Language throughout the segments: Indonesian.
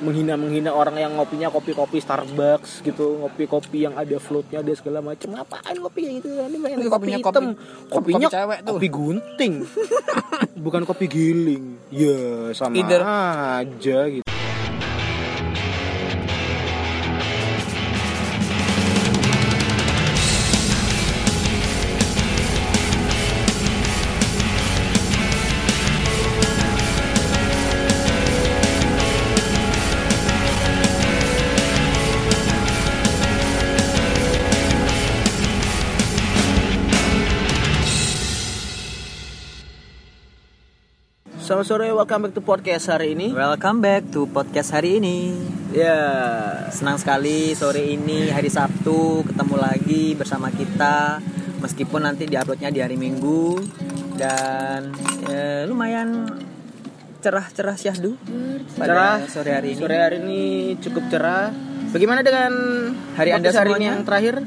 menghina-menghina orang yang ngopinya kopi-kopi Starbucks gitu, ngopi-kopi yang ada floatnya ada segala macam. Ngapain ngopi kayak gitu? Ini main kopi kopinya hitam. kopi- Kopinya kopi cewek tuh. kopi gunting. Bukan kopi giling. Ya, sama Either. aja gitu. Selamat sore, welcome back to podcast hari ini. Welcome back to podcast hari ini. Ya, Senang sekali sore ini hari Sabtu ketemu lagi bersama kita meskipun nanti diuploadnya di hari Minggu dan ya, lumayan cerah-cerah syahdu pada cerah sore hari ini. Sore hari ini cukup cerah. Bagaimana dengan Hari Anda hari ini yang terakhir?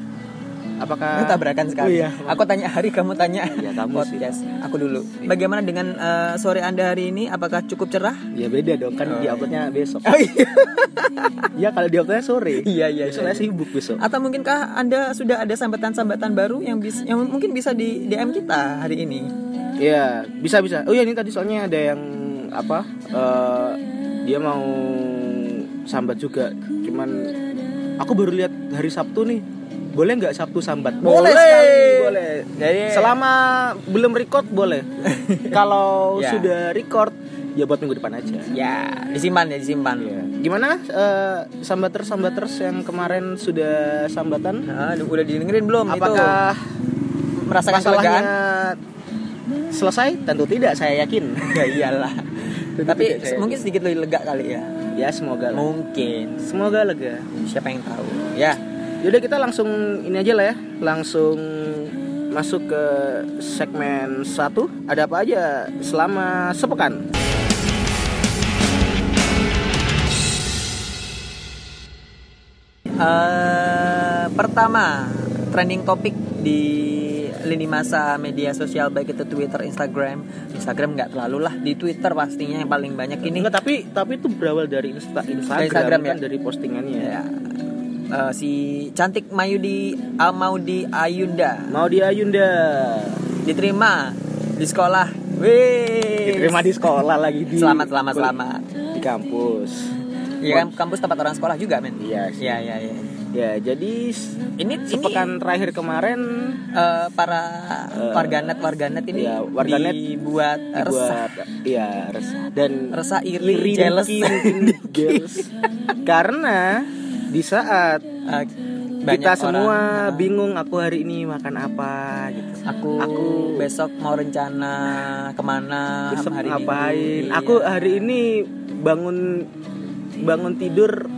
Apakah tabrakan sekali. Oh, iya. Aku tanya hari, kamu tanya Iya, kamu sih. podcast. Aku dulu. Bagaimana dengan eh, sore Anda hari ini? Apakah cukup cerah? Ya beda dong, kan di uploadnya besok. Oh iya. ya kalau di uploadnya sore. Iya, iya, Besok iya. saya sibuk besok. Atau mungkinkah Anda sudah ada sambatan-sambatan baru yang bisa yang mungkin bisa di DM kita hari ini? Iya, bisa bisa. Oh ya ini tadi soalnya ada yang apa? eh, dia mau sambat juga. Cuman aku baru lihat hari Sabtu nih. Boleh nggak Sabtu sambat? Boleh sekali, sekali. boleh. Jadi- Selama belum record boleh. Kalau Ya. sudah record ya buat minggu depan aja. Ya, disimpan ya, disimpan. Iya. Gimana eh, sambaters sambaters yang kemarin sudah sambatan? Nah, udah didengerin belum Apakah itu? Merasakan masalahnya kelegaan? selesai? Tentu tidak, saya yakin. Ya iyalah. Tentu Tapi tidak, mungkin sedikit lebih lega kali ya. Ya semoga lah. Mungkin. Semoga lega. Siapa yang tahu? Ya. Yaudah kita langsung ini aja lah ya. Langsung masuk ke segmen satu. Ada apa aja selama sepekan? Eh, pertama, trending topik di lini masa media sosial baik itu Twitter, Instagram, Instagram nggak terlalu lah di Twitter pastinya yang paling banyak ini Enggak, tapi tapi itu berawal dari Insta Instagram, Instagram, kan ya? dari postingannya. ya, eh, si cantik Mayudi Almaudi Ayunda Mau dia Yunda diterima di sekolah. Wih. diterima di sekolah lagi di Selamat, selamat, selamat. di kampus. Iya kan kampus tempat orang sekolah juga men. Iya sih. Iya iya iya. Ya, jadi Ini sepekan terakhir kemarin eh, para Eh, warganet warganet ini iya, warganet dibuat resah dibuat ya resah dan resah iri, iri jealous mungkin, jealous. karena di saat banyak kita semua orang, bingung aku hari ini makan apa gitu aku aku besok mau rencana ke mana besok hari ngapain Minggu. Iya. aku hari ini bangun bangun tidur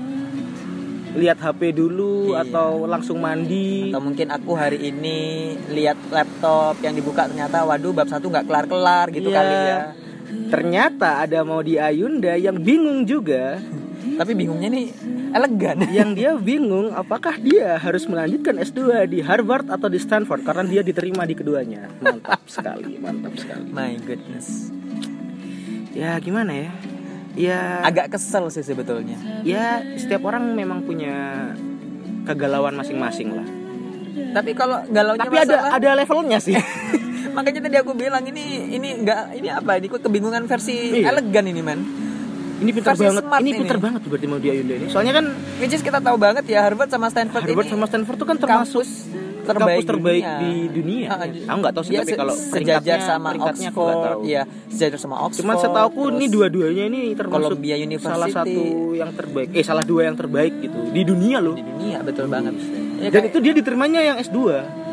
lihat HP dulu Iya. atau langsung mandi atau mungkin aku hari ini lihat laptop yang dibuka ternyata waduh bab satu nggak kelar kelar gitu Iya. kali ya ternyata ada mau di Ayunda yang bingung juga tapi bingungnya nih elegan yang dia bingung apakah dia harus melanjutkan S2 di Harvard atau di Stanford karena dia diterima di keduanya. Mantap sekali, mantap sekali. my goodness Ya gimana ya? Ya agak kesel sih sebetulnya ya setiap orang memang punya kegalauan masing-masing lah. tapi kalau galaunya Tapi ada masalah- ada levelnya sih. makanya tadi aku bilang ini ini enggak ini apa ini kok kebingungan versi Iya. elegan ini man ini pintar Versi banget. Ini ini. pintar banget berarti mau di Ayunda ini. Soalnya kan which is kita tahu banget ya Harvard sama Stanford Harvard ini sama Stanford itu kan termasuk kampus terbaik, kampus terbaik dunia. di dunia. Ah, Aku nggak tahu sih dia tapi se- kalau sejajar sama Oxford ya sejajar sama Oxford Cuman setahuku ini dua-duanya ini termasuk Columbia University. salah satu yang terbaik. Eh salah dua yang terbaik gitu di dunia loh. di dunia betul banget ya, Dan kayak- itu dia diterimanya yang S2.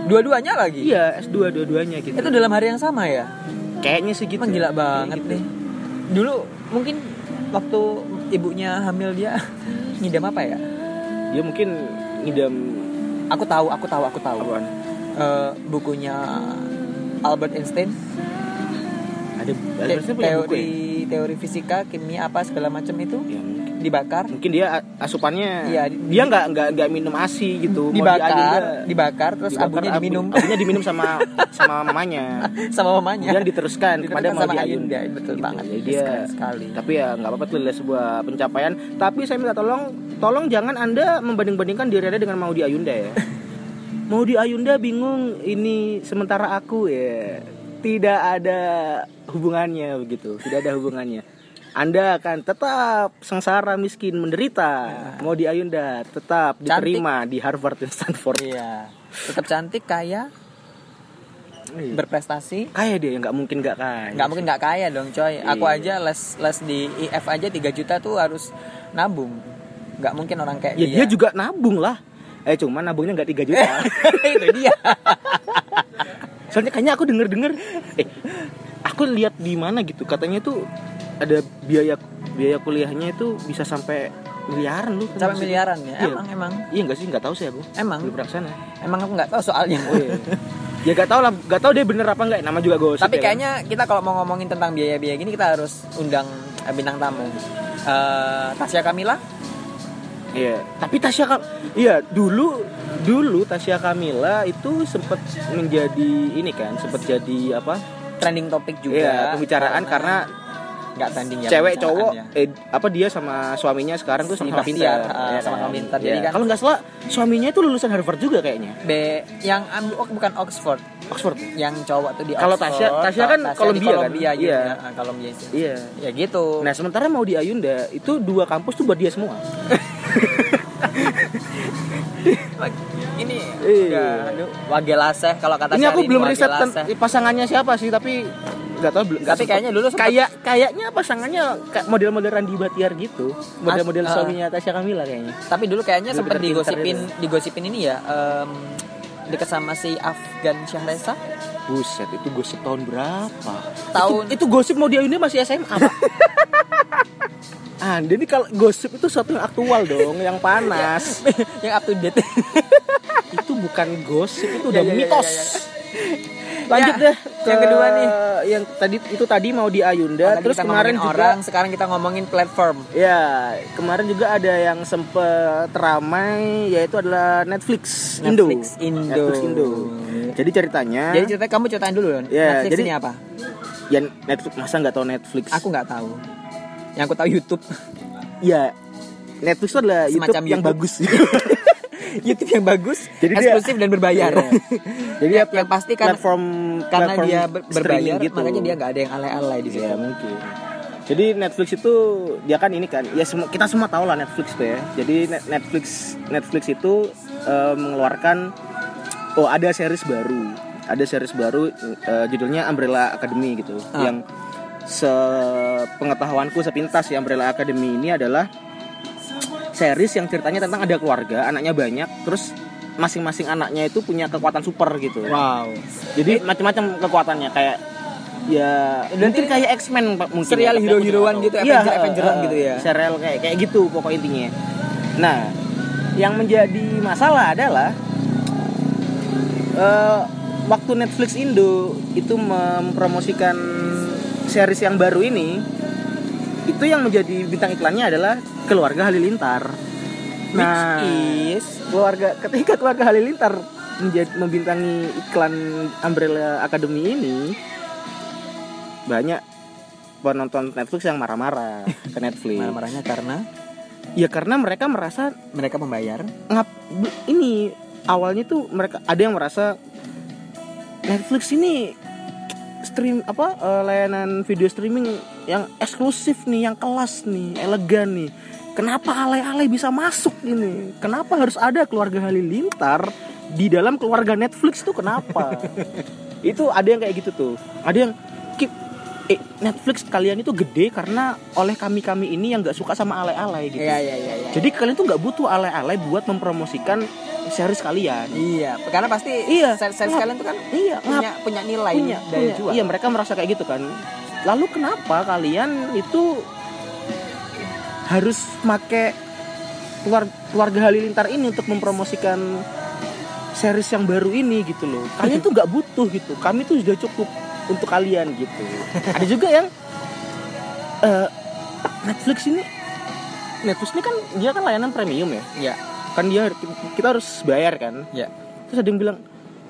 dua-duanya lagi Iya, S2 dua-duanya gitu. itu dalam hari yang sama ya kayaknya sih gitu. Emang gila banget gitu. deh dulu mungkin waktu ibunya hamil dia ngidam apa ya Dia mungkin ngidam aku tahu aku tahu aku tahu apaan? Eh, bukunya Albert Einstein Ada te- buku teori ya? teori fisika kimia apa segala macam itu Ya. Dibakar. Mungkin dia asupannya. Iya, di- dia nggak nggak nggak minum asi gitu. Dibakar diayunda- dibakar terus dibakar, abunya abu- diminum. abunya diminum sama sama mamanya. Sama mamanya. Kemudian diteruskan kepada Diteruskan mau sama diayunda Ayunda, betul Gitu. banget. jadi dia Keren sekali. tapi ya nggak apa-apa itu adalah sebuah pencapaian. Tapi saya minta tolong tolong jangan anda membanding-bandingkan diri anda dengan mau di Ayunda ya. Mau di Ayunda bingung ini sementara aku ya. Tidak ada hubungannya begitu. Tidak ada hubungannya anda akan tetap sengsara miskin menderita. Mau di Ayunda tetap Cantik. diterima di Harvard dan Stanford. Iya. Tetap cantik kaya berprestasi. Kaya dia nggak mungkin nggak kaya. Nggak mungkin nggak kaya dong coy. Aku Iya. aja les les di IF aja 3 juta tuh harus nabung. Nggak mungkin orang kayak ya dia. juga nabung lah. Eh cuman nabungnya nggak 3 juta. Itu dia. Soalnya kayaknya aku denger denger eh aku lihat di mana gitu. Katanya tuh ada biaya biaya kuliahnya itu bisa sampai miliaran lu. Sampai miliaran ya? Iya. emang emang? Iya nggak sih? Nggak tahu sih aku. Emang? Belum ke sana emang aku nggak tahu soalnya. Oh iya. Ya nggak tahu lah. Nggak tahu dia bener apa enggak nama juga gosip tapi ya kan? kayaknya kita kalau mau ngomongin tentang biaya-biaya gini kita harus undang eh, bintang tamu. Eh, Tasya Kamila? Iya, tapi Tasya Kam iya dulu dulu Tasya Kamila itu sempat menjadi ini kan, sempat jadi apa? trending topik juga. Iya, pembicaraan karena nggak trending ya cewek cowok ya. eh apa dia sama suaminya sekarang tuh sama-sama pintar ah, ya sama-sama kan? pintar. Iya. Jadi kan- kalau nggak salah suaminya itu lulusan Harvard juga kayaknya B yang oh, bukan Oxford Oxford yang cowok tuh di Kalau Tasya- Tasya kan Columbia kan? Gitu Iya. ya. Ah, iya ya gitu nah sementara mau di Ayunda itu dua kampus tuh buat dia semua Iya. wagelaseh kalau kata ini aku belum riset pasangannya siapa sih tapi nggak tahu belum Tapi kayaknya dulu kayak kayaknya pasangannya kayak model-model Randy Batiar gitu model-model Ah, ah. suaminya Tasya Kamila kayaknya tapi dulu kayaknya sempat digosipin digosipin ini ya em, deket sama si Afgan Syahresa Buset, itu gosip tahun berapa? Tahun- itu, itu gosip mau dia ini masih SMA, Pak. Anda ini kalau gosip itu sesuatu yang aktual dong, yang panas. yang up to date itu bukan gosip, itu udah Ya, ya, ya, mitos. ya, ya. Lanjut Ya, deh yang ke kedua nih. Yang tadi itu tadi mau di Ayunda, Tadi terus kemarin juga orang sekarang kita ngomongin platform ya, kemarin juga ada yang sempet ramai yaitu adalah Netflix, Netflix Indo. Indo. Netflix Indo. Jadi ceritanya jadi ceritanya kamu ceritain dulu Don Ya, Netflix jadi- ini apa ya Netflix masa nggak tahu Netflix? aku nggak tahu yang aku tahu YouTube Ya, Netflix itu adalah YouTube Semacam yang YouTube. bagus. YouTube yang bagus Jadi dia- eksklusif dan berbayar Iya. Jadi ya yang pasti kan platform karena platform dia berbayar makanya dia nggak ada yang alay-alay di situ Ya mungkin. Jadi Netflix itu dia kan ini kan ya semua kita semua tahu lah Netflix tuh ya. Jadi Net- Netflix Netflix itu eh, mengeluarkan oh ada series baru. Ada series baru eh, judulnya Umbrella Academy gitu. Ah. Yang sepengetahuanku sepintas ya Umbrella Academy ini adalah series yang ceritanya tentang ada keluarga, anaknya banyak, terus masing-masing anaknya itu punya kekuatan super gitu. wow Jadi macam-macam kekuatannya kayak ya mungkin kayak X-Men mungkin serial ya, hero-heroan gitu, tahu. Avenger- Avengeran eh, gitu ya. Serial kayak kayak gitu pokok intinya. Nah, yang menjadi masalah adalah eh, waktu Netflix Indo itu mempromosikan series yang baru ini itu yang menjadi bintang iklannya adalah keluarga Halilintar. Nah, which is keluarga ketika keluarga Halilintar menjadi membintangi iklan Umbrella Academy ini banyak penonton Netflix yang marah-marah ke Netflix. marah-marahnya karena Ya karena mereka merasa mereka membayar ngap ini awalnya tuh mereka ada yang merasa Netflix ini stream apa eh, layanan video streaming yang eksklusif nih, yang kelas nih, elegan nih. Kenapa alay-alay bisa masuk ini? Kenapa harus ada keluarga Halilintar di dalam keluarga Netflix tuh kenapa? itu ada yang kayak gitu tuh. Ada yang "Kip, eh, Netflix kalian itu gede karena oleh kami-kami ini yang nggak suka sama alay-alay gitu. iya iya iya iya Jadi kalian tuh nggak butuh alay-alay buat mempromosikan series kalian. iya karena pasti Iya. Ngap- kalian tuh kan Iya, ngap punya punya nilai punya, punya. jual Iya, mereka merasa kayak gitu kan. Lalu kenapa kalian itu harus make keluar, keluarga Halilintar ini untuk mempromosikan series yang baru ini gitu loh. Kalian tuh nggak butuh gitu. Kami tuh sudah cukup untuk kalian gitu. Ada juga yang eh, Netflix ini Netflix ini kan dia kan layanan premium ya? Ya kan dia kita harus bayar kan? Ya terus ada yang bilang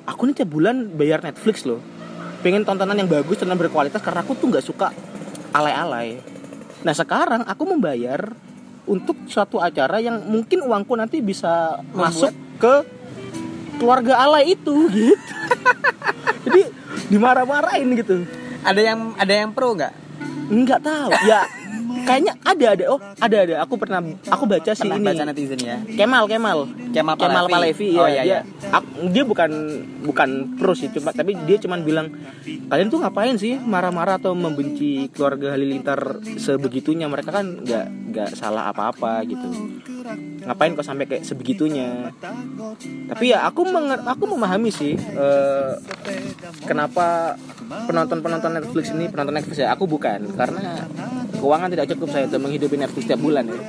aku nih tiap bulan bayar Netflix loh. Pengen tontonan yang bagus dan berkualitas karena aku tuh nggak suka alay-alay. Nah sekarang aku membayar untuk suatu acara yang mungkin uangku nanti bisa masuk ke keluarga alay itu gitu dimarah-marahin gitu. Ada yang ada yang pro nggak? Nggak tahu. Ya kayaknya ada ada. Oh ada ada. Aku pernah aku baca sih pernah ini. baca netizen ya? Kemal Kemal. Kemal Kemal Palevi. Palevi ya Oh, iya, dia iya. ak- dia bukan bukan pro sih cuma tapi dia cuman bilang kalian tuh ngapain sih marah-marah atau membenci keluarga Halilintar sebegitunya? Mereka kan nggak nggak salah apa-apa gitu ngapain kok sampai kayak sebegitunya? Tapi ya aku aku memahami sih eh, kenapa penonton penonton Netflix ini penonton Netflix ya aku bukan. Karena keuangan tidak cukup saya untuk menghidupi Netflix setiap bulan ya.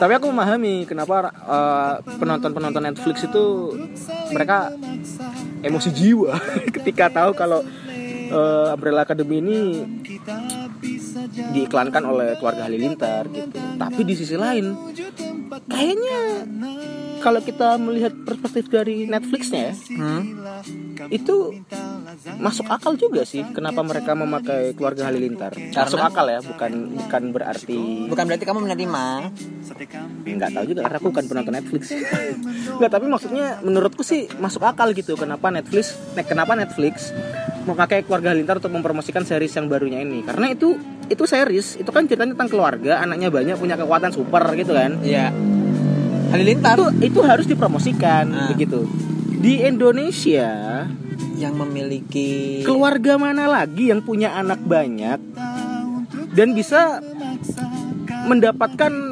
Tapi aku memahami kenapa penonton penonton Netflix itu mereka emosi jiwa. Ketika tahu kalau eh, Umbrella Academy ini diiklankan oleh keluarga Halilintar gitu. Tapi di sisi lain, kayaknya kalau kita melihat perspektif dari Netflixnya ya, hmm? itu masuk akal juga sih. Kenapa mereka memakai keluarga Halilintar? Masuk akal ya, bukan bukan berarti bukan berarti kamu menerima nggak tahu juga karena aku bukan penonton Netflix nggak tapi maksudnya menurutku sih masuk akal gitu kenapa Netflix ne- kenapa Netflix memakai keluarga Halilintar untuk mempromosikan series yang barunya ini karena itu itu series. Itu kan ceritanya tentang keluarga anaknya banyak punya kekuatan super gitu kan. Ya Halilintar. Itu itu harus dipromosikan Ah. begitu. Di Indonesia yang memiliki keluarga mana lagi yang punya anak banyak dan bisa mendapatkan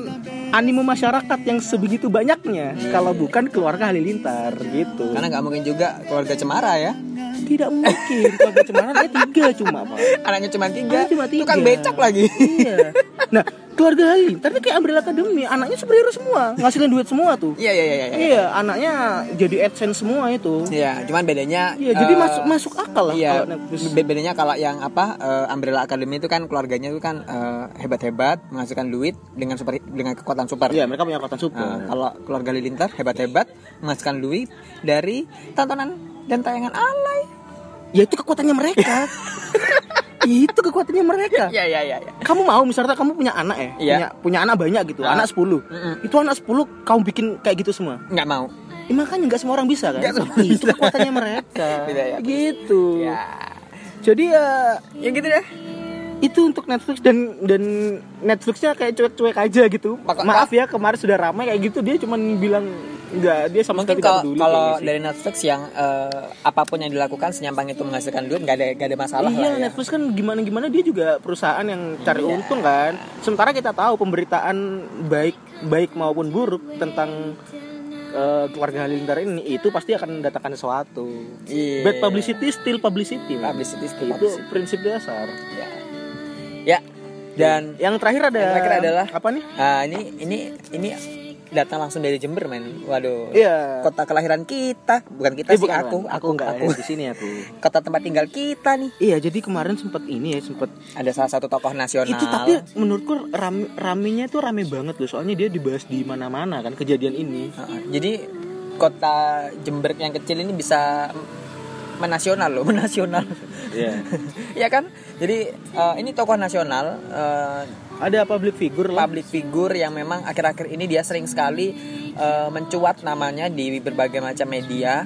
animo masyarakat yang sebegitu banyaknya kalau bukan keluarga Halilintar gitu. Karena nggak mungkin juga keluarga Cemara ya. Tidak mungkin keluarga Cemara dia tiga cuma pak. Anaknya cuma tiga. Anaknya cuma tiga. tukang becak lagi. Iya. Nah keluarga Halilintar ini kayak Umbrella Academy anaknya superhero semua ngasilin duit semua tuh iya iya iya iya iya anaknya jadi adsense semua itu Iya, cuman bedanya iya jadi eh, masuk masuk akal lah Iya, bedanya kalau yang apa eh, Umbrella Academy itu kan keluarganya itu kan eh, hebat-hebat, menghasilkan duit dengan super dengan kekuatan super. Iya, mereka punya kekuatan super. Nah, kalau keluarga Lilintar hebat-hebat, menghasilkan duit dari tontonan dan tayangan alay. ya itu kekuatannya mereka. itu kekuatannya mereka. Iya iya iya. Ya. Kamu mau misalnya kamu punya anak ya, Iya. punya punya anak banyak gitu, Ah. anak 10. Mm-mm. Itu anak 10 kamu bikin kayak gitu semua. Nggak mau. Ya, makanya nggak semua orang bisa kan? Semua itu bisa. kekuatannya mereka. Beda ya. Gitu. Ya. Jadi ya Ya gitu deh. itu untuk Netflix dan dan Netflixnya kayak cuek-cuek aja gitu. Maka- Maaf ya kemarin sudah ramai kayak gitu dia cuman bilang nggak dia sama Mungkin sekali tidak kalau peduli kalau dari Netflix yang eh, apa pun yang dilakukan senyampang itu menghasilkan duit nggak ada nggak ada masalah iya lah ya. Netflix kan gimana gimana dia juga perusahaan yang cari Iya. untung kan sementara kita tahu pemberitaan baik baik maupun buruk tentang eh, keluarga Halilintar ini itu pasti akan mendatangkan sesuatu Iya. bad publicity still publicity. Publicity still itu publicity. prinsip dasar Ya. Ya. Dan yang terakhir ada Yang terakhir adalah apa nih Ah, ini ini ini datang langsung dari Jember men. Waduh. iya Kota kelahiran kita, bukan kita Eh, sih bukan, aku, Wan. aku, nggak aku. di sini aku Kota tempat tinggal kita nih. iya jadi kemarin sempat ini ya sempat Ada salah satu tokoh nasional. itu tapi menurutku rame, ramenya tuh rame banget loh soalnya dia dibahas di mana-mana kan kejadian ini Ah, ah. jadi kota Jember yang kecil ini bisa menasional loh, menasional. Iya. ya kan? Jadi eh, ini tokoh nasional eh, ada public figure lah. Public figure yang memang akhir-akhir ini dia sering sekali eh, mencuat namanya di berbagai macam media.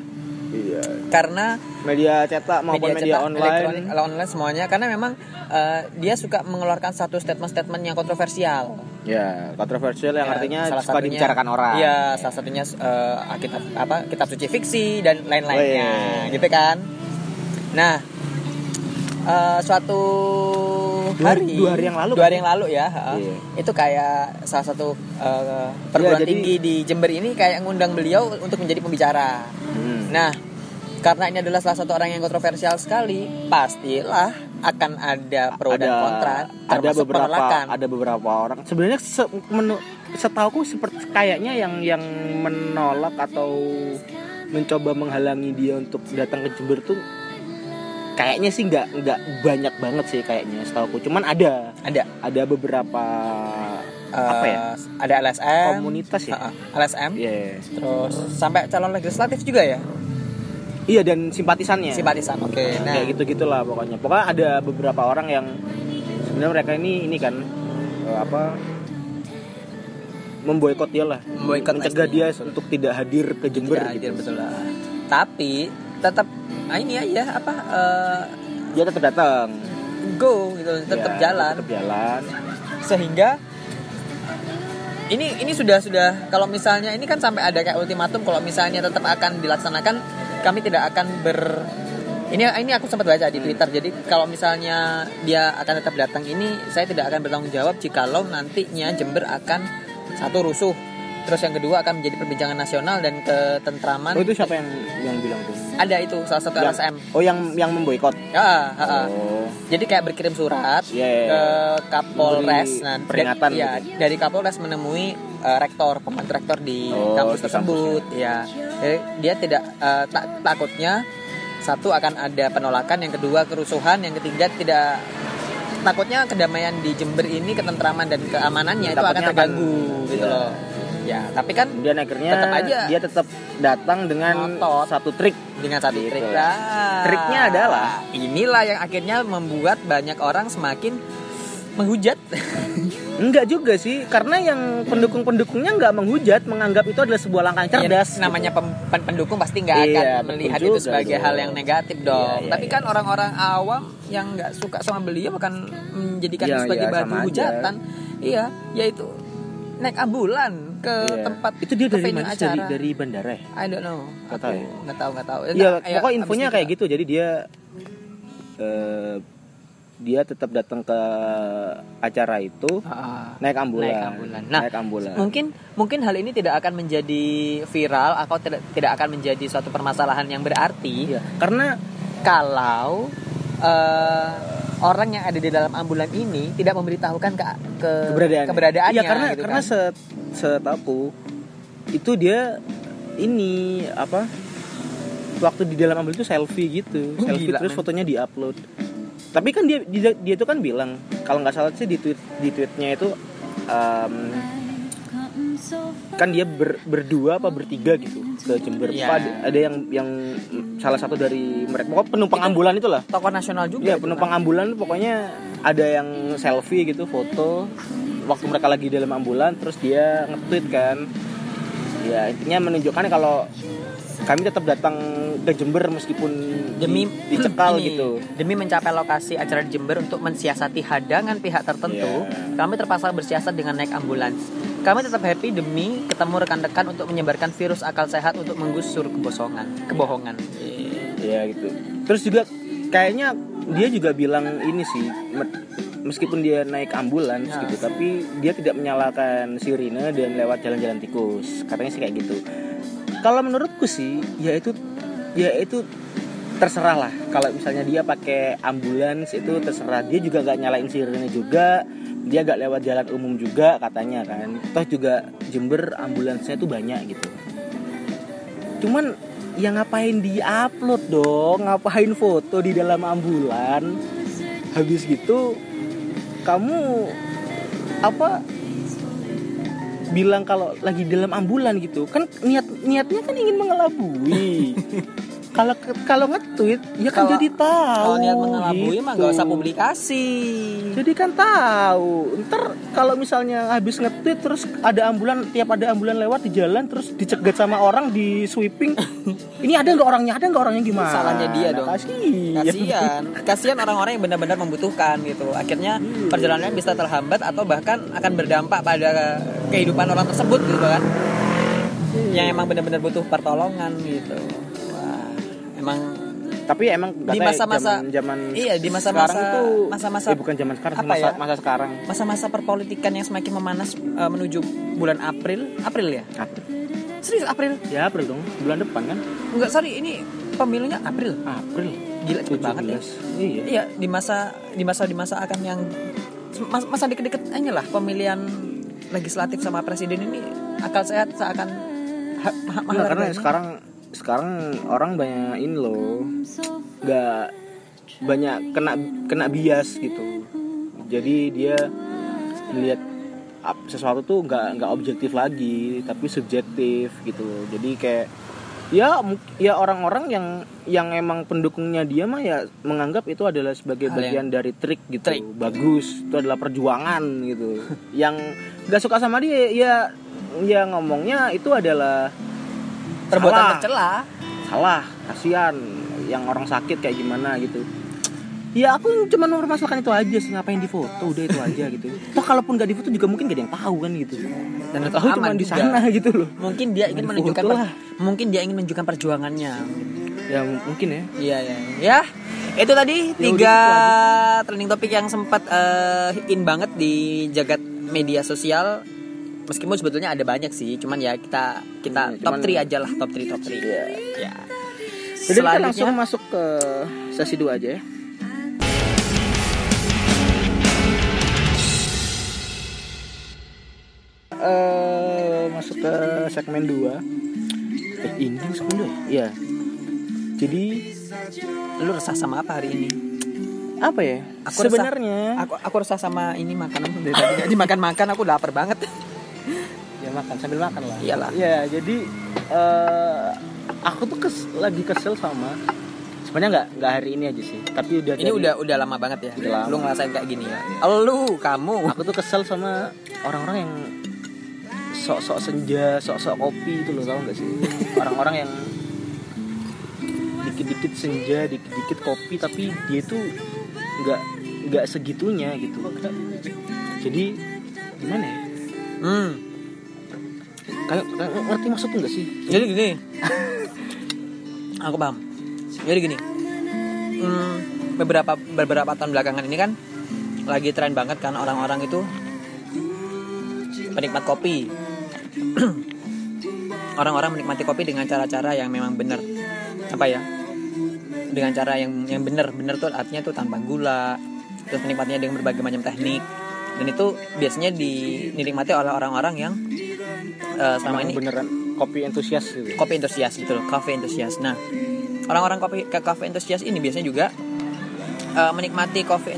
Iya. Karena media cetak maupun media, cetak, elektronik, online online semuanya. Karena memang eh, dia suka mengeluarkan satu statement-statement yang kontroversial. ya kontroversial yang Ya, artinya salah suka satunya- dibicarakan orang. Iya, salah satunya eh, kitab apa kitab suci fiksi dan lain-lainnya, Weh. gitu kan. Nah, eh, suatu Dua hari- dua hari yang lalu dua hari yang lalu ya, heeh. Iya. itu kayak salah satu eh, perguruan jadi- tinggi di Jember ini kayak ngundang beliau untuk menjadi pembicara. Hmm. Nah, karena ini adalah salah satu orang yang kontroversial sekali, pastilah akan ada pro dan kontra, ada beberapa penolakan. ada beberapa orang sebenarnya se, menu, setauku seperti kayaknya yang yang menolak atau mencoba menghalangi dia untuk datang ke Jember tuh kayaknya sih nggak nggak banyak banget sih kayaknya setauku cuman ada Ada. ada beberapa Apa ya? Ada LSM. Komunitas ya? Ha-ha, LSM. Iya. Terus sampai calon legislatif juga ya? Iya dan simpatisannya. Simpatisan. Oke. Nah, Kayak gitu gitulah pokoknya. Pokoknya ada beberapa orang yang sebenarnya mereka ini ini kan eh, apa memboikot dia lah, Memboikot mencegah dia untuk tidak hadir ke Jember tidak hadir gitu. betul lah. Tapi tetap nah ini aja apa eh, Dia tetap datang, go gitu, tetap Ya, jalan. tetap jalan. sehingga ini ini sudah sudah kalau misalnya ini kan sampai ada kayak ultimatum kalau misalnya tetap akan dilaksanakan kami tidak akan ber ini ini aku sempat baca di Twitter. Jadi kalau misalnya dia akan tetap datang ini saya tidak akan bertanggung jawab jikalau nantinya Jember akan satu rusuh terus yang kedua akan menjadi perbincangan nasional dan ketentraman Oh itu siapa yang yang bilang tuh? ada itu salah satu Yang- LSM Oh yang yang memboikot. ya ha. Oh. Jadi kayak berkirim surat Iya, iya, ke iya. Kapolres, nah, peringatan dari, ya, gitu. dari Kapolres menemui eh, rektor, pembantu rektor di Oh, kampus tersebut, ya. Jadi dia tidak eh, tak- takutnya satu akan ada penolakan, yang kedua kerusuhan, yang ketiga tidak takutnya kedamaian di Jember ini ketentraman dan keamanannya itu akan terganggu akan- gitu ya. loh. Ya, tapi kan Kemudian akhirnya Tetap aja. dia tetap datang dengan Ngotot. satu trik. dengan satu Gitu. trik lah. Triknya adalah? inilah yang akhirnya membuat banyak orang semakin menghujat. Enggak juga sih, karena yang pendukung-pendukungnya enggak menghujat, menganggap itu adalah sebuah langkah yang cerdas. Ya, namanya pem- pen- pendukung pasti nggak Iya, akan melihat juga itu sebagai dong. hal yang negatif dong. Iya, iya, Tapi iya. kan orang-orang awam yang nggak suka sama beliau akan menjadikan Iya, itu sebagai iya, bahan sama aja. hujatan. Iya, yaitu naik ambulan ke Iya. tempat itu dia dari mana? acara. Dari, dari bandara ya? I don't know. Nggak tahu ya? nggak tahu nggak tahu. Iya, ayo, pokoknya infonya kayak gitu. Jadi dia eh, dia tetap datang ke acara itu Ah, naik ambulan. Naik ambulan. Nah, naik ambulan. Mungkin mungkin hal ini tidak akan menjadi viral atau tidak tidak akan menjadi suatu permasalahan yang berarti Iya, karena kalau eh, orang yang ada di dalam ambulan ini tidak memberitahukan ke, ke keberadaan keberadaannya Iya, karena gitu karena kan. set setahu itu dia ini apa waktu di dalam ambulan itu selfie gitu Oh, selfie gila, terus men. fotonya diupload tapi kan dia dia, dia itu kan bilang kalau nggak salah sih di tweet di tweetnya itu em, kan dia ber- berdua apa bertiga gitu ke Jember. Apa ada, ada yang yang salah satu dari mereka. Pokoknya penumpang Itu- ambulan itulah. tokoh nasional juga itu penumpang kan. ambulan pokoknya ada yang selfie gitu foto. Waktu mereka lagi di dalam ambulan terus dia nge-tweet kan. Ya intinya menunjukkan kalau kami tetap datang ke Jember meskipun demi di- dicekal ini, gitu. demi mencapai lokasi acara di Jember untuk mensiasati hadangan pihak tertentu Iya. kami terpaksa bersiasat dengan naik ambulans kami tetap happy demi ketemu rekan-rekan untuk menyebarkan virus akal sehat untuk menggusur kebosongan kebohongan. Ya gitu. Terus juga kayaknya dia juga bilang ini sih me- meskipun dia naik ambulans Ya. gitu tapi dia tidak menyalakan sirine dan lewat jalan-jalan tikus. Katanya sih kayak gitu. Kalau menurutku sih ya itu ya itu terserah lah kalau misalnya dia pakai ambulans itu terserah. Dia juga nggak nyalain sirine juga dia nggak lewat jalan umum juga katanya kan. Toh juga Jember ambulansnya tuh banyak gitu. Cuman ya ngapain di upload dong? Ngapain foto di dalam ambulan? Habis gitu kamu apa bilang kalau lagi dalam ambulan gitu. Kan niat niatnya kan ingin mengelabui kalau kalau nge-tweet ya kan jadi tahu kalau niat mengelabui mah nggak usah gitu. publikasi. Jadi kan tahu. Ntar kalau misalnya habis nge-tweet terus ada ambulan tiap ada ambulan lewat di jalan terus dicegat sama orang di sweeping ini ada nggak orangnya? Ada nggak orangnya? Gimana? Salahnya dia dong. kasihan. Kasihan. Kasihan orang-orang yang benar-benar membutuhkan gitu. Akhirnya perjalanannya bisa terhambat atau bahkan akan berdampak pada kehidupan orang tersebut gitu kan. Yang emang benar-benar butuh pertolongan gitu emang tapi emang Di masa-masa- zaman iya, di masa-masa- tuh masa-masa- eh, bukan zaman sekarang apa masa ya? masa sekarang. Masa-masa perpolitikan yang semakin memanas eh, menuju bulan April. April ya? April. Serius April? Ya April dong. Bulan depan kan? Enggak sorry ini pemilunya April. April. Gila cepet banget ya. 17. iya. Iya di masa di masa di masa akan yang masa, masa deket-deket aja lah pemilihan legislatif sama presiden ini akal sehat seakan ha- ma- mahal Enggak, karena harganya. sekarang sekarang orang banyak ini loh nggak banyak kena kena bias gitu. Jadi dia melihat sesuatu tuh nggak nggak objektif lagi tapi subjektif gitu. Loh jadi kayak ya ya orang-orang yang yang emang pendukungnya dia mah ya menganggap itu adalah sebagai Hal bagian dari trik gitu. Trik. bagus itu adalah perjuangan gitu. Yang nggak suka sama dia ya ya ngomongnya itu adalah perbuatan salah. tercela. Salah. Kasihan. Yang orang sakit kayak gimana gitu. Ya aku cuma mempermasalahkan itu aja sih. Ngapain di foto? Udah itu aja gitu. Toh kalaupun gak di foto juga mungkin gak ada yang tahu kan gitu. Dan itu tahu cuma di juga. sana gitu loh. Mungkin dia ingin menunjukkan per- mungkin dia ingin menunjukkan perjuangannya. Ya mungkin ya. Iya ya ya itu tadi Ya udah, tiga trending topik yang sempat eh, in banget di jagat media sosial meskipun sebetulnya ada banyak sih cuman ya kita kita Iya, top cuman- 3 aja lah top 3 top 3 Iya. ya jadi kita langsung masuk ke sesi 2 aja ya. Eh masuk ke segmen 2 eh ini segmen 2 ya? Iya. Jadi lu resah sama apa hari ini? apa ya? Aku resah. Sebenarnya aku aku resah sama ini makanan dari tadi. Nggak dimakan makan aku lapar banget ya makan sambil makan lah. Iyalah. Ya jadi eh aku tuh kes, lagi kesel sama sebenarnya nggak nggak hari ini aja sih, tapi udah ini dari- udah udah lama banget ya Udah lama. lu ngerasain kayak gini ya lu kamu aku tuh kesel sama orang-orang yang sok-sok senja, sok-sok kopi itu loh tau gak sih? Orang-orang yang dikit-dikit senja, dikit-dikit kopi tapi dia tuh nggak nggak segitunya gitu. Jadi gimana ya? Hmm. Kayak ngerti maksudnya nggak sih? jadi gini. Aku paham. Jadi gini. Hmm, beberapa beberapa tahun belakangan ini kan lagi tren banget kan orang-orang itu penikmat kopi. Orang-orang menikmati kopi dengan cara-cara yang memang benar. Apa ya? Dengan cara yang yang benar. Benar tuh artinya tuh tanpa gula terus menikmatinya dengan berbagai macam teknik dan itu biasanya di- dinikmati oleh orang-orang yang eh, selama Emang ini beneran kopi entusias gitu. kopi entusias betul coffee entusias. Nah orang-orang kopi ke coffee entusias ini biasanya juga eh, menikmati kopi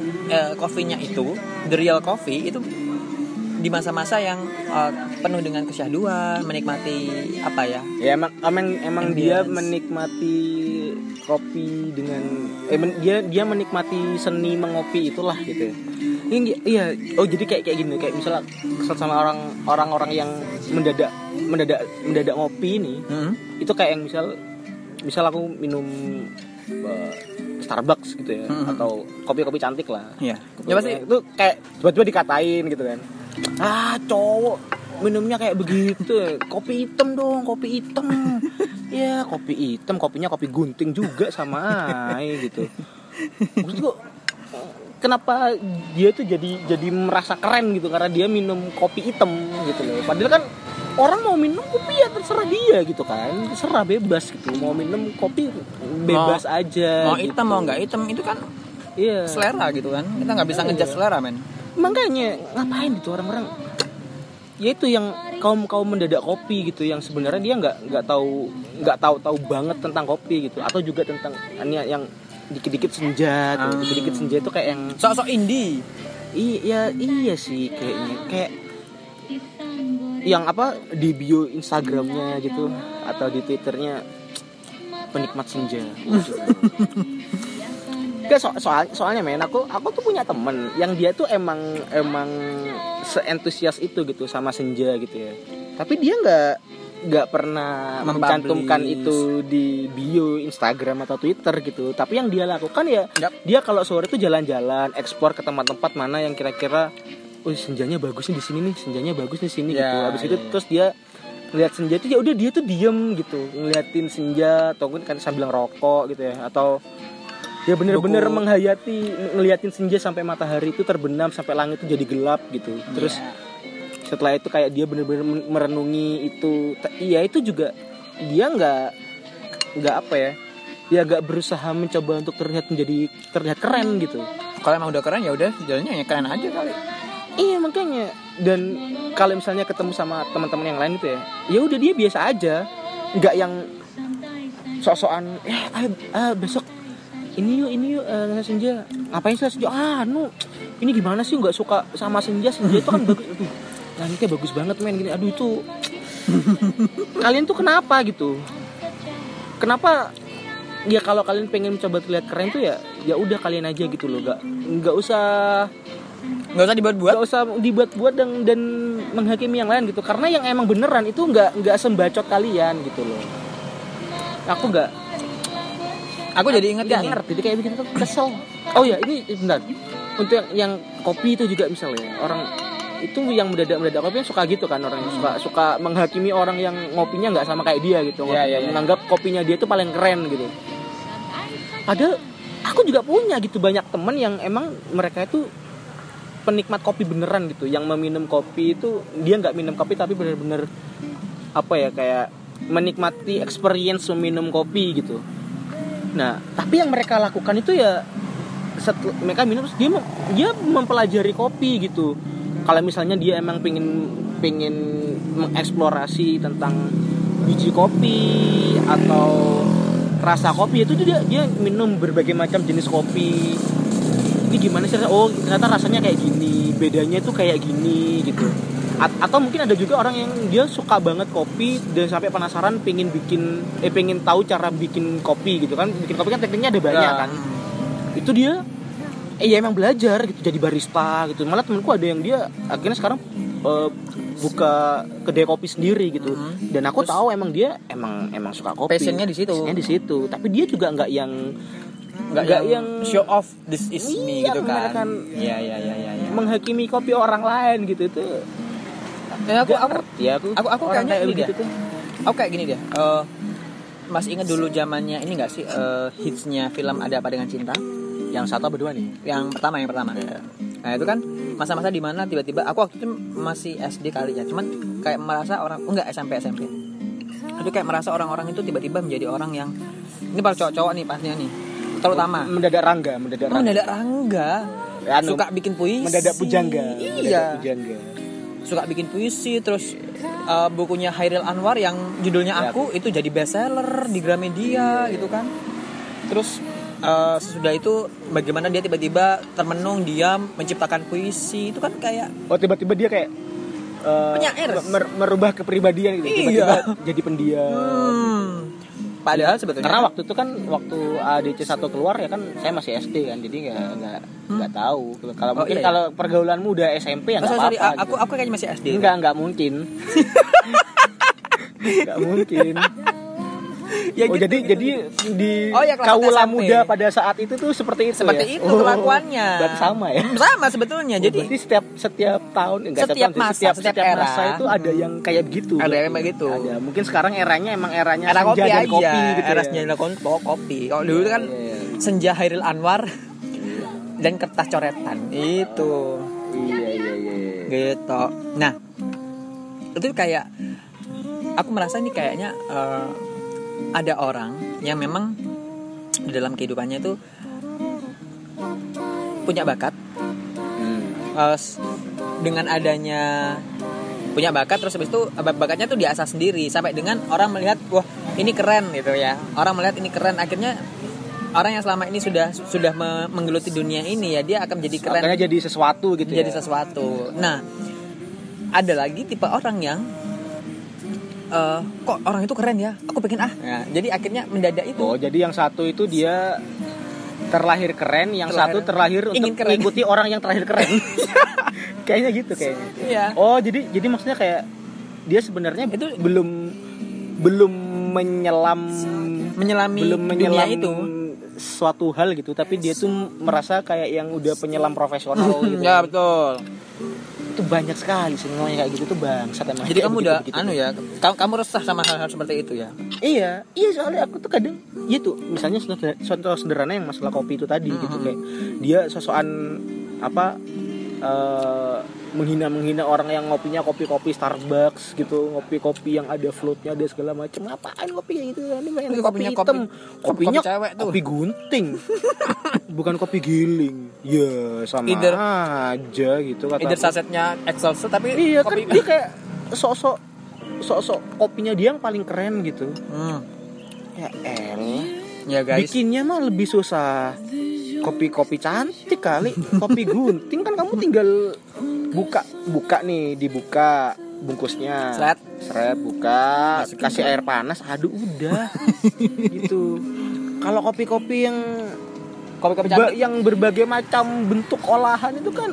kopinya itu the real coffee itu di masa-masa yang eh, penuh dengan kesyahduan menikmati apa ya? Ya emang emang emang dia menikmati kopi dengan eh men- dia dia menikmati seni mengopi itulah gitu ya. Ini iya oh jadi kayak kayak gini kayak misalnya kesel sama orang orang-orang yang mendadak mendadak mendadak ngopi ini Hmm? itu kayak yang misal misal aku minum eh, Starbucks gitu ya Mhm. atau kopi-kopi cantik lah ya ya pasti itu kayak tiba-tiba dikatain gitu kan ah cowok. Minumnya kayak begitu. Kopi hitam dong kopi hitam. Ya kopi hitam. Kopinya kopi gunting juga sama aja gitu. Maksudku kenapa dia tuh jadi jadi merasa keren gitu? Karena dia minum kopi hitam gitu loh. Padahal kan orang mau minum kopi ya terserah dia gitu kan. Terserah bebas gitu. Mau minum kopi bebas aja mau gitu. hitam mau nggak hitam itu kan iya. selera gitu kan. Kita nggak bisa Iya. ngejudge selera men makanya ngapain gitu orang-orang? Ya itu yang kaum kaum mendadak kopi gitu yang sebenarnya dia nggak nggak tahu nggak tahu tahu banget tentang kopi gitu. Atau juga tentang ini yang dikit-dikit senja Hmm. dikit-dikit senja itu kayak yang sok-sok indie. Iya iya sih kayaknya. Kayak yang apa di bio Instagramnya gitu atau di Twitternya penikmat senja Gak so- soal soalnya men aku aku tuh punya temen yang dia tuh emang emang seentusias itu gitu sama senja gitu ya tapi dia nggak nggak pernah mencantumkan itu di bio Instagram atau Twitter gitu tapi yang dia lakukan ya Yap. dia kalau sore tuh jalan-jalan ekspor ke tempat-tempat mana yang kira-kira oh senjanya bagusnya di sini nih senjanya bagus di sini Ya, gitu habis ya, itu ya. terus dia ngeliat senja itu ya udah dia tuh diem gitu ngeliatin senja atau kan sambil ngerokok gitu ya atau ya bener-bener menghayati ngeliatin senja sampai matahari itu terbenam sampai langit itu jadi gelap gitu. Terus Ya. setelah itu kayak dia bener-bener merenungi itu. Iya itu juga dia nggak nggak apa ya dia nggak berusaha mencoba untuk terlihat menjadi terlihat keren gitu. Kalau emang udah keren ya udah jalannya ya keren aja kali. Iya makanya. Dan kalau misalnya ketemu sama teman-teman yang lain gitu ya ya udah dia biasa aja. Nggak yang sok-sokan eh ah, besok ini yuk ini yuk eh, senja. Ngapain sih senja? Ah nu ini gimana sih? Nggak suka sama senja. Senja itu kan bagus. Aduh, langitnya bagus banget men. Gini aduh itu. Kalian tuh kenapa gitu? Kenapa ya kalau kalian pengen mencoba terlihat keren tuh ya ya udah kalian aja gitu loh. Gak nggak usah nggak usah dibuat-buat? nggak usah dibuat-buat dan dan menghakimi yang lain gitu. Karena yang emang beneran itu nggak nggak sembacot kalian gitu loh. Aku nggak aku jadi inget nggak ini. ngerti jadi kayak begitu tuh kesel. Oh ya ini bentar. Untuk yang, yang kopi itu juga misalnya orang itu yang mendadak mendadak kopi suka gitu kan orang yang suka suka menghakimi orang yang ngopinya nggak sama kayak dia gitu. Iya, iya, iya. menganggap kopinya dia itu paling keren gitu. Padahal aku juga punya gitu banyak temen yang emang mereka itu penikmat kopi beneran gitu. Yang meminum kopi itu dia nggak minum kopi tapi bener-bener apa ya kayak menikmati experience meminum kopi gitu nah tapi yang mereka lakukan itu ya setel, mereka minum terus dia dia mempelajari kopi gitu. Kalau misalnya dia emang pengen pengen mengeksplorasi tentang biji kopi atau rasa kopi itu dia dia minum berbagai macam jenis kopi. Ini gimana sih oh ternyata rasanya kayak gini bedanya itu kayak gini gitu A- atau mungkin ada juga orang yang dia suka banget kopi dan sampai penasaran pengen bikin eh pengen tahu cara bikin kopi gitu kan. Bikin kopi kan tekniknya ada banyak Ya. kan. Itu dia eh ya emang belajar gitu jadi barista gitu. Malah temenku ada yang dia akhirnya sekarang eh, buka kedai kopi sendiri gitu. Mhm. dan aku Terus- tahu emang dia emang emang suka kopi. Passionnya di situ. Passionnya di situ. Tapi dia juga nggak yang nggak yang, yang show off this is me Iya, gitu kan. iya iya iya iya iya. menghakimi kopi orang lain gitu. Itu Eh, aku aku ngerti ya aku aku- aku kayaknya kayak begitu tuh. Aku kayak gini deh. Eh, masih ingat dulu zamannya ini nggak sih? Eh, hitsnya film ada apa dengan cinta? Yang satu apa dua nih? Yang pertama yang pertama. Nah itu kan masa-masa di mana tiba-tiba aku waktu itu masih SD kali ya. Cuman kayak merasa orang oh, enggak SMP SMP itu kayak merasa orang-orang itu tiba-tiba menjadi orang yang ini para cowok-cowok nih pastinya nih. Terutama. Mendadak rangga mendadak oh, rangga. mendadak rangga. Anu, suka bikin puisi. mendadak pujangga mendadak iya. pujangga suka bikin puisi terus uh, bukunya Hairil Anwar yang judulnya Ya, aku itu jadi bestseller di Gramedia gitu kan. Terus uh, sesudah itu bagaimana dia tiba-tiba termenung diam menciptakan puisi itu kan kayak oh tiba-tiba dia kayak eh, Penyair. mer- merubah kepribadian gitu. Iya. tiba-tiba jadi pendiam. Hmm, padahal sebetulnya karena waktu itu kan waktu ADC 1 keluar ya kan saya masih SD kan jadi nggak nggak nggak tahu kalau Oh, mungkin iya. kalau pergaulanmu udah SMP ya Oh, nggak sorry, apa-apa aku aku kayaknya masih SD Enggak, enggak mungkin. Enggak mungkin. ya oh, gitu, jadi gitu, jadi di Oh, ya, kaula SMP. muda pada saat itu tuh seperti itu seperti ya? itu Oh, kelakuannya Berarti sama ya. sama sebetulnya Jadi jadi berarti setiap setiap tahun enggak Setiap tahun sih, masa, setiap, setiap setiap era. masa itu ada yang kayak begitu. Ada yang berarti. begitu. Ada. Mungkin sekarang eranya emang eranya era senja kopi dan aja kopi gitu era ya. senja kopi kopi kalau dulu kan Iya, iya. senja Hairil Anwar dan kertas coretan itu Iya iya iya. iya. gitu nah itu kayak aku merasa ini kayaknya eh, ada orang yang memang di dalam kehidupannya itu punya bakat Hmm. eh, s- dengan adanya punya bakat terus habis itu bak- bakatnya tuh diasah sendiri sampai dengan orang melihat wah ini keren gitu ya orang melihat ini keren akhirnya orang yang selama ini sudah sudah me- menggeluti dunia ini ya dia akan menjadi keren Makanya jadi sesuatu gitu jadi ya. sesuatu. Nah, ada lagi tipe orang yang eh, kok orang itu keren ya, aku pengen ah. Nah, jadi akhirnya mendadak itu. Oh, jadi yang satu itu dia terlahir keren, yang Terlahir- satu terlahir untuk ingin keren. mengikuti orang yang terlahir keren. kayaknya gitu kayaknya. Iya. Oh, jadi jadi maksudnya kayak dia sebenarnya Itu- belum belum menyelam Menyelami belum dunia menyelam itu. suatu hal gitu, tapi dia tuh merasa kayak yang udah penyelam profesional gitu. Ya betul. Itu banyak sekali semuanya kayak gitu tuh bangsat emang. Jadi kamu udah begitu. anu ya, kamu, kamu resah sama hal-hal seperti itu ya. Iya, iya soalnya aku tuh kadang tuh misalnya contoh, sederhana yang masalah kopi itu tadi gitu kayak dia sosokan apa eh, menghina-menghina orang yang ngopinya kopi-kopi Starbucks gitu, ngopi-kopi yang ada floatnya ada segala macam. Ngapain kopi kayak gitu? Ini main kopi kopinya hitam. kopi- kopinya kopi cewek tuh. kopi gunting. Bukan kopi giling. Ya, sama Either- aja gitu kata. Either sasetnya exhausted tapi Iya kan kopi dia kayak sok-sok sok-sok kopinya dia yang paling keren gitu. Hmm. Ya elah. Ya guys. Bikinnya mah lebih susah. Kopi-kopi cantik kali. Kopi gunting. Kan kamu tinggal buka. Buka nih dibuka bungkusnya. Seret. seret buka. Masukin kasih air panas. Aduh udah. Gitu. Kalau kopi-kopi yang Kopi-kopi cantik. yang berbagai macam bentuk olahan itu kan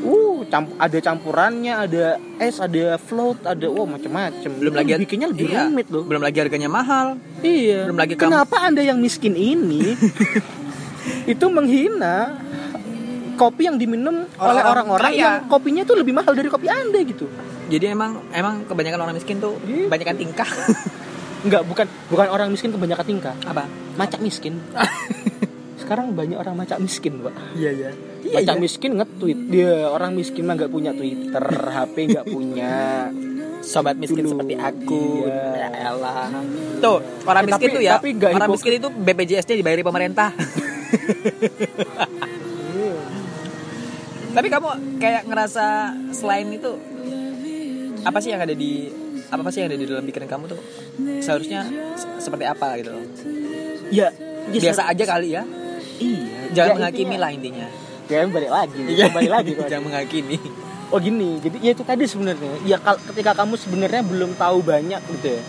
uh camp- ada campurannya ada es ada float ada wow macam-macam Belum lagi bikinnya lebih iya. rumit loh. Belum lagi harganya mahal. iya. Belum lagi kamu- kenapa anda yang miskin ini itu menghina kopi yang diminum oleh Orang-orang yang kopinya tuh lebih mahal dari kopi anda gitu Jadi emang emang kebanyakan orang miskin tuh Gitu. kebanyakan tingkah. Enggak, bukan bukan orang miskin kebanyakan tingkah. Apa? Macak miskin. Sekarang banyak orang macak miskin, Pak. Iya iya. Macak miskin nge-tweet. Dia orang miskin mah nggak punya Twitter, HP nggak punya. Sobat miskin Dulu. seperti aku. Iya. Ya elah. Tuh, orang Eh, miskin tapi- tuh ya. tapi orang hipok- miskin itu BPJS-nya dibayari pemerintah. Tapi kamu kayak ngerasa selain itu apa sih yang ada di apa sih yang ada di dalam pikiran kamu tuh seharusnya se- seperti apa gitu loh. Ya, Biasa aja kali ya. Iya. Jangan Ya, menghakimi intinya- lah intinya. Ya balik lagi. Balik lagi. Jangan menghakimi. Oh gini, jadi ya itu tadi sebenarnya. Ya ketika kamu sebenarnya belum tahu banyak gitu ya.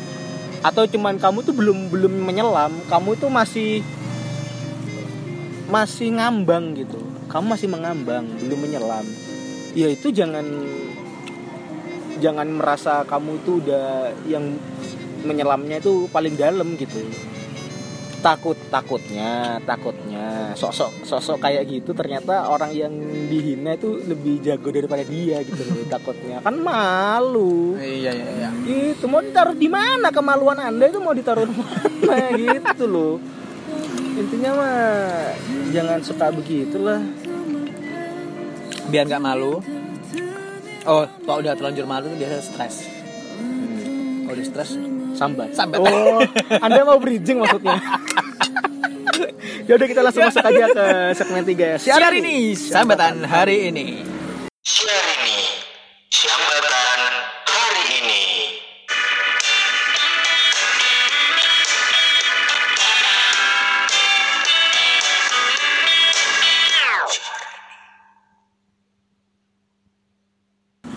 Atau cuman kamu tuh belum belum menyelam, kamu tuh masih masih ngambang gitu. Kamu masih mengambang, belum menyelam. Ya itu jangan jangan merasa kamu itu udah yang menyelamnya itu paling dalam gitu. Takut takutnya, takutnya sosok sosok kayak gitu ternyata orang yang dihina itu lebih jago daripada dia gitu loh takutnya kan malu Iya iya iya. gitu mau ditaruh di mana kemaluan anda itu mau ditaruh di mana gitu loh intinya mah jangan suka begitulah Biar nggak malu. Oh, kalau udah terlanjur malu biasa stres. Kalau udah stres sambat Sambat. oh anda mau bridging maksudnya ya udah kita langsung masuk aja ke segmen 3 Siar ini sambatan hari ini.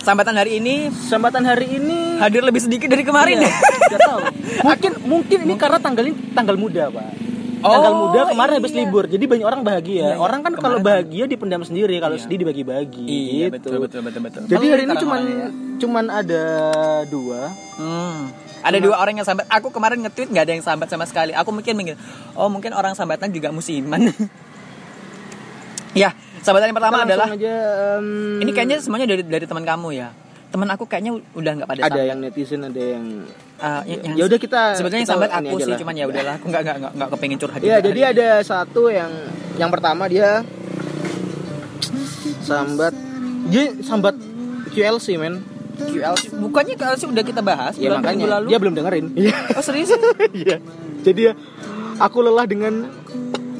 Sambatan hari ini sambatan hari ini hadir lebih sedikit dari kemarin Iya, ya. tahu. Mungkin mungkin ini karena tanggal ini tanggal muda, Pak. Oh, tanggal muda kemarin habis iya. libur. Jadi banyak orang bahagia. Iya, iya. Orang kan kalau bahagia dipendam sendiri, kalau Iya. sedih dibagi-bagi. Iya, gitu. betul betul betul betul. Jadi hari ini cuman ya. cuman ada dua. Hmm. Ada dua orang yang sambat. Aku kemarin nge-tweet nggak ada yang sambat sama sekali. Aku mungkin mikir, oh mungkin orang sambatan juga musiman. ya, sambatan yang pertama adalah aja, em, ini kayaknya semuanya dari dari teman kamu ya. Teman aku kayaknya udah nggak pada ada sambat. yang netizen, ada yang yang- Ya udah kita sebetulnya ini aku sih, cuman ya udahlah, aku nggak nggak nggak kepengen curhat. Ya, jadi hari ada satu yang yang pertama dia sambat dia sambat QLC men. ini. QLC. Bukannya QLC udah kita bahas Ya makanya lalu. dia belum dengerin. Iya. Oh serius? Iya. Jadi ya aku lelah dengan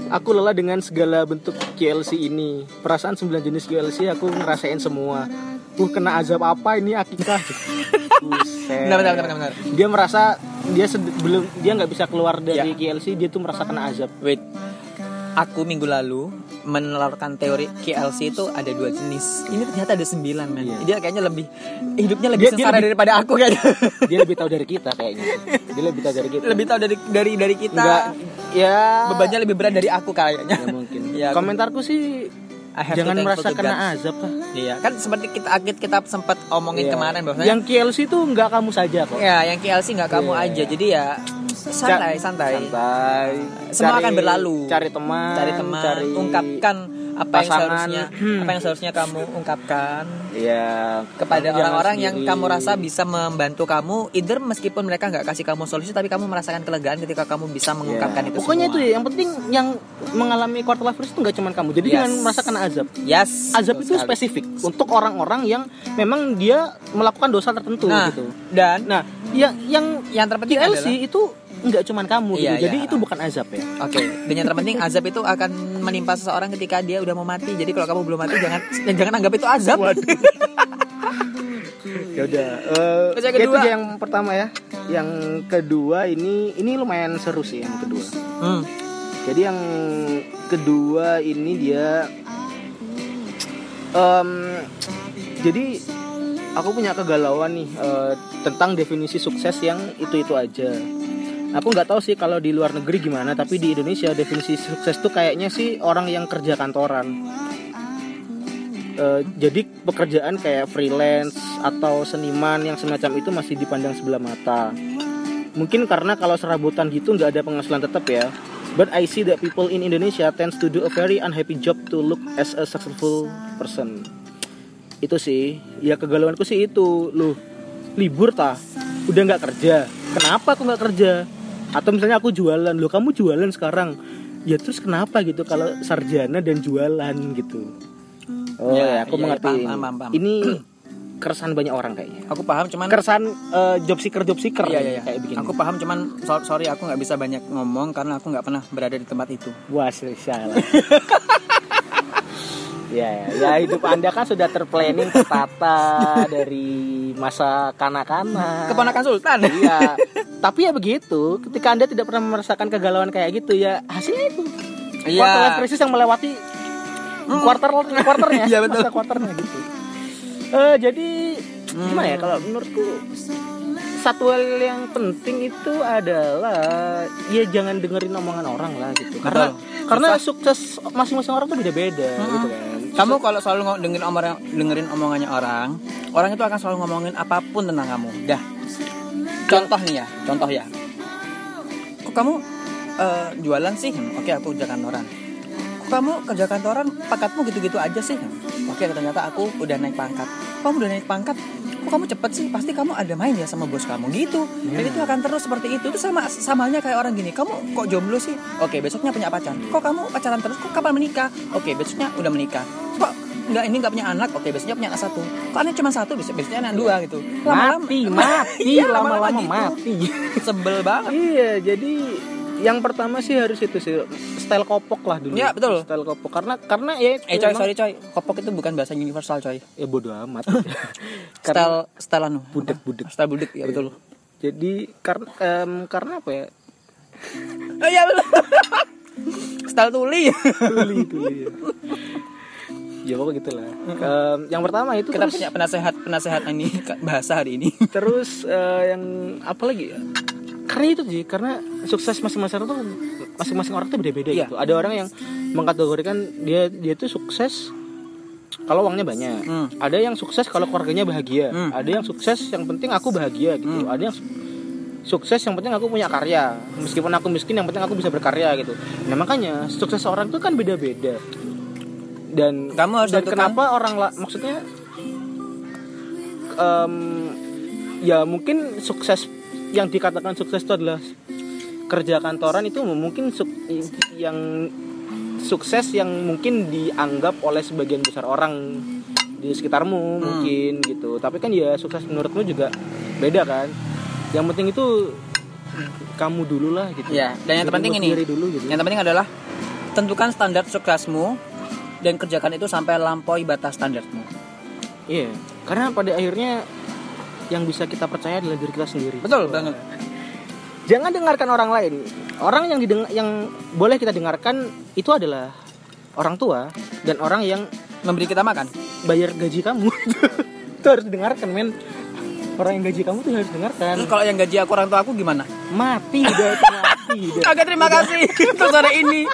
aku lelah dengan segala bentuk QLC ini. Perasaan 9 jenis QLC aku ngerasain semua. Uh kena azab apa ini akikah? Buset. Bentar, bentar, bentar, bentar. Dia merasa dia belum dia nggak bisa keluar dari Ya. QLC, dia tuh merasa kena azab. Wait. Aku minggu lalu menelurkan teori KLC itu ada dua jenis. Ini ternyata ada sembilan, men. Iya. Dia kayaknya lebih hidupnya lebih Dia- dia sengsara lebih- daripada aku kayaknya. Dia lebih tahu dari kita kayaknya. Dia lebih tahu dari kita. lebih tahu dari dari dari kita. Enggak ya Bebannya lebih berat dari aku kayaknya. ya mungkin. Ya, Komentarku sih jangan merasa kena azab lah. Iya, kan seperti kita kita, kita sempat omongin Iya. kemarin bahwasanya Yang QLC tuh nggak kamu saja kok. ya yang KLC nggak kamu Iya. aja. Jadi ya santai, santai. santai Semua akan berlalu. cari teman Cari teman, cari ungkapkan apa yang pasangan. seharusnya apa yang seharusnya kamu ungkapkan ya kepada orang-orang yang kamu rasa bisa membantu kamu either meskipun mereka nggak kasih kamu solusi tapi kamu merasakan kelegaan ketika kamu bisa Ya, mengungkapkan itu pokoknya itu semua. ya yang penting yang mengalami quarter life crisis itu nggak cuma kamu jadi Yes. jangan merasakan azab yes azab itu sekali. spesifik untuk orang-orang yang memang dia melakukan dosa tertentu nah gitu dan nah yang yang yang terpenting QLC adalah itu nggak cuma kamu Iya, gitu jadi iya. itu bukan azab ya Oke, dan yang terpenting azab itu akan menimpa seseorang ketika dia udah mau mati. Jadi kalau kamu belum mati jangan jangan anggap itu azab. ya udah eh, yang itu yang pertama ya yang kedua ini ini lumayan seru sih yang kedua Hmm. Jadi yang kedua ini dia em, jadi aku punya kegalauan nih eh, tentang definisi sukses yang itu itu aja aku nggak tahu sih kalau di luar negeri gimana tapi di Indonesia definisi sukses tuh kayaknya sih orang yang kerja kantoran. Eh, jadi pekerjaan kayak freelance atau seniman yang semacam itu masih dipandang sebelah mata. Mungkin karena kalau serabutan gitu nggak ada penghasilan tetap ya. But I see that people in Indonesia tends to do a very unhappy job to look as a successful person. Itu sih. Ya kegalauanku sih itu. Loh libur tah udah nggak kerja. Kenapa aku nggak kerja atau misalnya aku jualan loh kamu jualan sekarang ya terus kenapa gitu kalau sarjana dan jualan gitu oh Ya, ya, aku iya, mengerti paham, ini. paham, paham. ini keresahan banyak orang kayaknya aku paham cuman keresahan eh, job seeker job seeker Iya, iya, iya. kayak begini Aku paham cuman so- sorry aku nggak bisa banyak ngomong karena aku nggak pernah berada di tempat itu. Wah, salah. ya, ya, hidup Anda kan sudah terplanning, tertata dari masa kanak-kanak. Keponakan Sultan. Iya. Tapi ya begitu, ketika Anda tidak pernah merasakan kegalauan kayak gitu ya hasilnya itu. Iya. Quarter life crisis yang melewati quarter quarternya. Iya, betul. Masa quarternya gitu. Eh jadi Hmm. gimana ya kalau menurutku satu hal yang penting itu adalah ya jangan dengerin omongan orang lah gitu. Karena Betul. karena sukses masing-masing orang tuh beda-beda gitu kan. Kamu kalau selalu dengerin omong dengerin omongannya orang, orang itu akan selalu ngomongin apa pun tentang kamu. Dah. Contoh nih ya, contoh ya. Kok kamu eh, jualan sih? Hmm, Oke, aku kerja kantoran. Kok kamu kerja kantoran, pangkatmu gitu-gitu aja sih? Hmm, Oke, ternyata aku udah naik pangkat. Kamu udah naik pangkat? Kok kamu cepet sih? Pasti kamu ada main ya sama bos kamu gitu. Dan itu akan terus seperti itu. Itu sama samanya kayak orang gini. Kamu kok jomblo sih? Oke, besoknya punya pacar. Kok kamu pacaran terus? Kok kapan menikah? Oke, besoknya udah menikah. Nggak ini nggak punya anak? Oke, besoknya punya anak satu. Kok anak cuma satu? Besok besoknya anak dua gitu. Mati, mati, Iya, lama-lama gitu. mati. Sebel banget. Iya, jadi yang pertama sih harus itu sih style kopok lah dulu. Iya, betul. Style kopok karena karena ya Eh coy, emang- sorry coy. Kopok itu bukan bahasa universal coy. ya bodo amat. karena Style style anu. Budek-budek. Style budek ya betul. jadi karena em, karena apa ya? Oh iya betul. style tuli. Tuli tuli. ya. Ya pokoknya gitulah. Em, yang pertama itu Kita terus, punya penasehat penasehat ini bahasa hari ini. terus eh, yang apa lagi ya? Karena itu sih, karena sukses masing-masing orang tuh masing-masing orang tuh beda-beda Iya. gitu. Ada orang yang mengkategorikan dia dia tuh sukses kalau uangnya banyak. Hmm. Ada yang sukses kalau keluarganya bahagia. Hmm. Ada yang sukses yang penting aku bahagia gitu. Ada yang su- sukses yang penting aku punya karya. Meskipun aku miskin yang penting aku bisa berkarya gitu. Nah, makanya sukses orang tuh kan beda-beda. Dan Kamu harus dan tentukan- kenapa orang lah maksudnya em, ya mungkin sukses yang dikatakan sukses itu adalah kerja kantoran itu mungkin suk- yang sukses yang mungkin dianggap oleh sebagian besar orang di sekitarmu mungkin gitu. Tapi kan ya sukses menurutmu juga beda kan. Yang penting itu kamu dulu lah gitu. Ya, dan yang terpenting ini. dulu gitu. Yang terpenting adalah tentukan standar suksesmu dan kerjakan itu sampai lampaui batas standarmu. iya karena pada akhirnya yang bisa kita percaya adalah diri kita sendiri Betul banget. jangan dengarkan orang lain orang yang dideng yang boleh kita dengarkan itu adalah orang tua dan orang yang Memberi kita makan. bayar gaji kamu itu harus didengarkan men orang yang gaji kamu tuh harus dengarkan Terus kalau yang gaji aku orang tua aku gimana? mati udah mati udah. Terima kasih untuk sore ini.